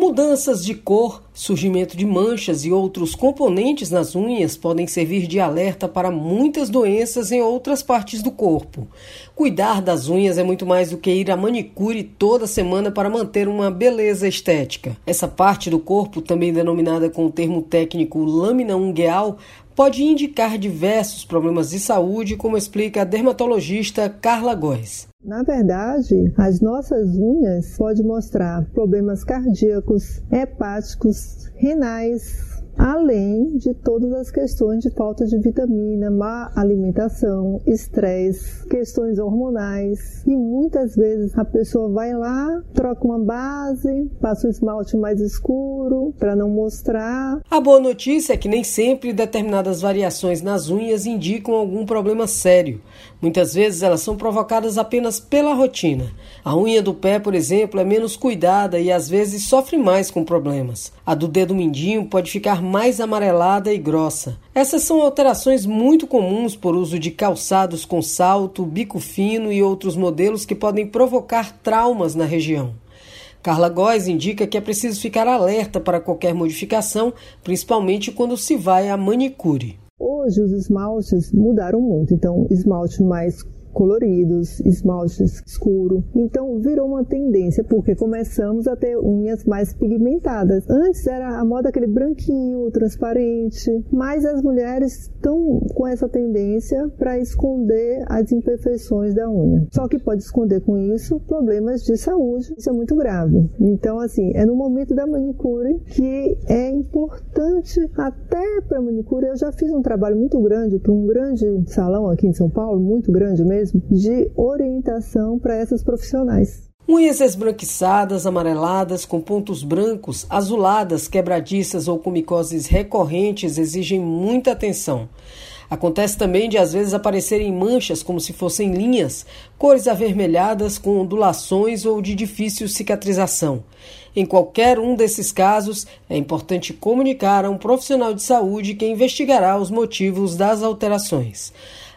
Mudanças de cor, surgimento de manchas e outros componentes nas unhas podem servir de alerta para muitas doenças em outras partes do corpo. Cuidar das unhas é muito mais do que ir à manicure toda semana para manter uma beleza estética. Essa parte do corpo, também denominada com o termo técnico lâmina ungueal, pode indicar diversos problemas de saúde, como explica a dermatologista Carla Góes. Na verdade, as nossas unhas podem mostrar problemas cardíacos, hepáticos, renais, além de todas as questões de falta de vitamina, má alimentação, estresse, questões hormonais e muitas vezes a pessoa vai lá, troca uma base, passa o esmalte mais escuro para não mostrar. A boa notícia é que nem sempre determinadas variações nas unhas indicam algum problema sério. Muitas vezes elas são provocadas apenas pela rotina. A unha do pé, por exemplo, é menos cuidada e às vezes sofre mais com problemas. A do dedo mindinho pode ficar mais amarelada e grossa. Essas são alterações muito comuns por uso de calçados com salto, bico fino e outros modelos que podem provocar traumas na região. Carla Góes indica que é preciso ficar alerta para qualquer modificação, principalmente quando se vai à manicure. Hoje os esmaltes mudaram muito, então esmalte mais coloridos, esmaltes escuro. Então virou uma tendência porque começamos a ter unhas mais pigmentadas. Antes era a moda aquele branquinho, transparente, mas as mulheres estão com essa tendência para esconder as imperfeições da unha. Só que pode esconder com isso problemas de saúde. Isso é muito grave. Então assim, é no momento da manicure que é importante até para manicure. Eu já fiz um trabalho muito grande para um grande salão aqui em São Paulo, muito grande mesmo mesmo de orientação para essas profissionais. Unhas esbranquiçadas, amareladas, com pontos brancos, azuladas, quebradiças ou com micoses recorrentes exigem muita atenção. Acontece também de às vezes aparecerem manchas como se fossem linhas, cores avermelhadas com ondulações ou de difícil cicatrização. Em qualquer um desses casos, é importante comunicar a um profissional de saúde que investigará os motivos das alterações.